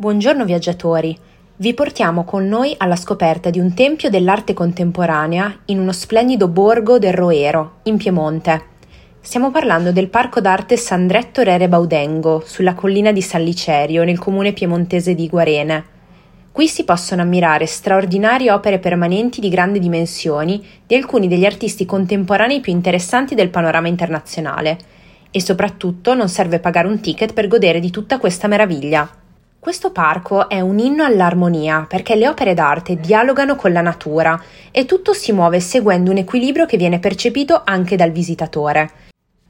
Buongiorno viaggiatori, vi portiamo con noi alla scoperta di un tempio dell'arte contemporanea in uno splendido borgo del Roero, in Piemonte. Stiamo parlando del Parco d'arte Sandretto Rere Baudengo, sulla collina di San Licerio, nel comune piemontese di Guarene. Qui si possono ammirare straordinarie opere permanenti di grandi dimensioni di alcuni degli artisti contemporanei più interessanti del panorama internazionale. E soprattutto non serve pagare un ticket per godere di tutta questa meraviglia. Questo parco è un inno all'armonia perché le opere d'arte dialogano con la natura e tutto si muove seguendo un equilibrio che viene percepito anche dal visitatore.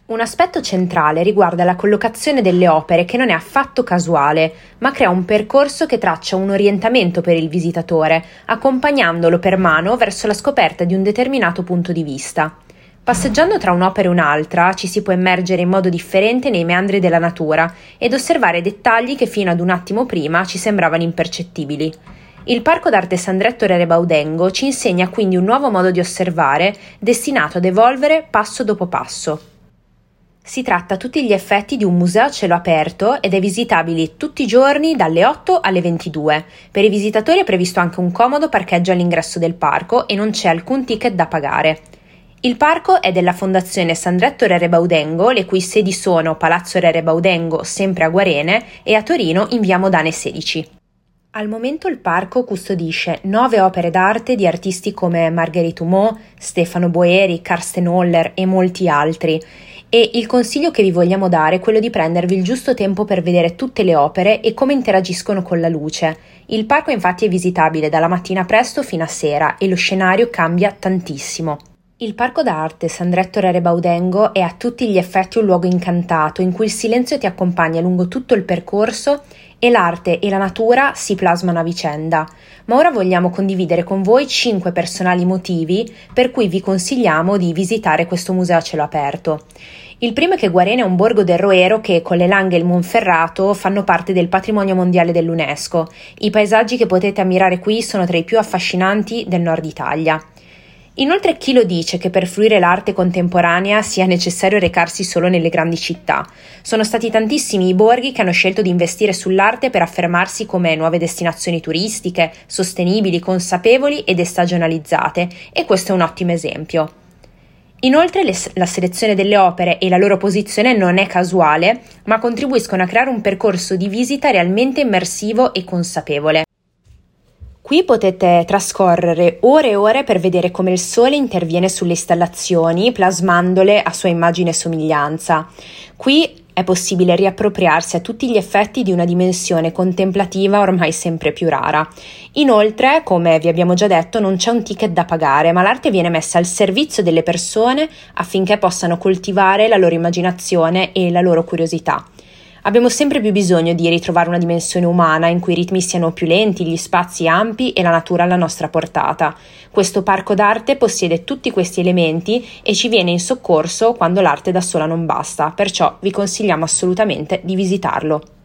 Un aspetto centrale riguarda la collocazione delle opere che non è affatto casuale, ma crea un percorso che traccia un orientamento per il visitatore, accompagnandolo per mano verso la scoperta di un determinato punto di vista. Passeggiando tra un'opera e un'altra ci si può immergere in modo differente nei meandri della natura ed osservare dettagli che fino ad un attimo prima ci sembravano impercettibili. Il Parco d'arte Sandretto Rere Baudengo ci insegna quindi un nuovo modo di osservare destinato ad evolvere passo dopo passo. Si tratta a tutti gli effetti di un museo a cielo aperto ed è visitabile tutti i giorni dalle 8 alle 22. Per i visitatori è previsto anche un comodo parcheggio all'ingresso del parco e non c'è alcun ticket da pagare. Il parco è della Fondazione Sandretto Rere Baudengo, le cui sedi sono Palazzo Rere Baudengo, sempre a Guarene, e a Torino in via Modane 16. Al momento il parco custodisce nove opere d'arte di artisti come Marguerite Humeau, Stefano Boeri, Karsten Holler e molti altri. E il consiglio che vi vogliamo dare è quello di prendervi il giusto tempo per vedere tutte le opere e come interagiscono con la luce. Il parco infatti è visitabile dalla mattina presto fino a sera e lo scenario cambia tantissimo. Il parco d'arte Sandretto Rere Baudengo è a tutti gli effetti un luogo incantato in cui il silenzio ti accompagna lungo tutto il percorso e l'arte e la natura si plasmano a vicenda. Ma ora vogliamo condividere con voi 5 personali motivi per cui vi consigliamo di visitare questo museo a cielo aperto. Il primo è che Guarene è un borgo del Roero che con le Langhe e il Monferrato fanno parte del patrimonio mondiale dell'UNESCO. I paesaggi che potete ammirare qui sono tra i più affascinanti del nord Italia. Inoltre chi lo dice che per fruire l'arte contemporanea sia necessario recarsi solo nelle grandi città? Sono stati tantissimi i borghi che hanno scelto di investire sull'arte per affermarsi come nuove destinazioni turistiche, sostenibili, consapevoli ed estagionalizzate, e questo è un ottimo esempio. Inoltre le, la selezione delle opere e la loro posizione non è casuale, ma contribuiscono a creare un percorso di visita realmente immersivo e consapevole. Qui potete trascorrere ore e ore per vedere come il sole interviene sulle installazioni, plasmandole a sua immagine e somiglianza. Qui è possibile riappropriarsi a tutti gli effetti di una dimensione contemplativa ormai sempre più rara. Inoltre, come vi abbiamo già detto, non c'è un ticket da pagare, ma l'arte viene messa al servizio delle persone affinché possano coltivare la loro immaginazione e la loro curiosità. Abbiamo sempre più bisogno di ritrovare una dimensione umana in cui i ritmi siano più lenti, gli spazi ampi e la natura alla nostra portata. Questo parco d'arte possiede tutti questi elementi e ci viene in soccorso quando l'arte da sola non basta, perciò vi consigliamo assolutamente di visitarlo.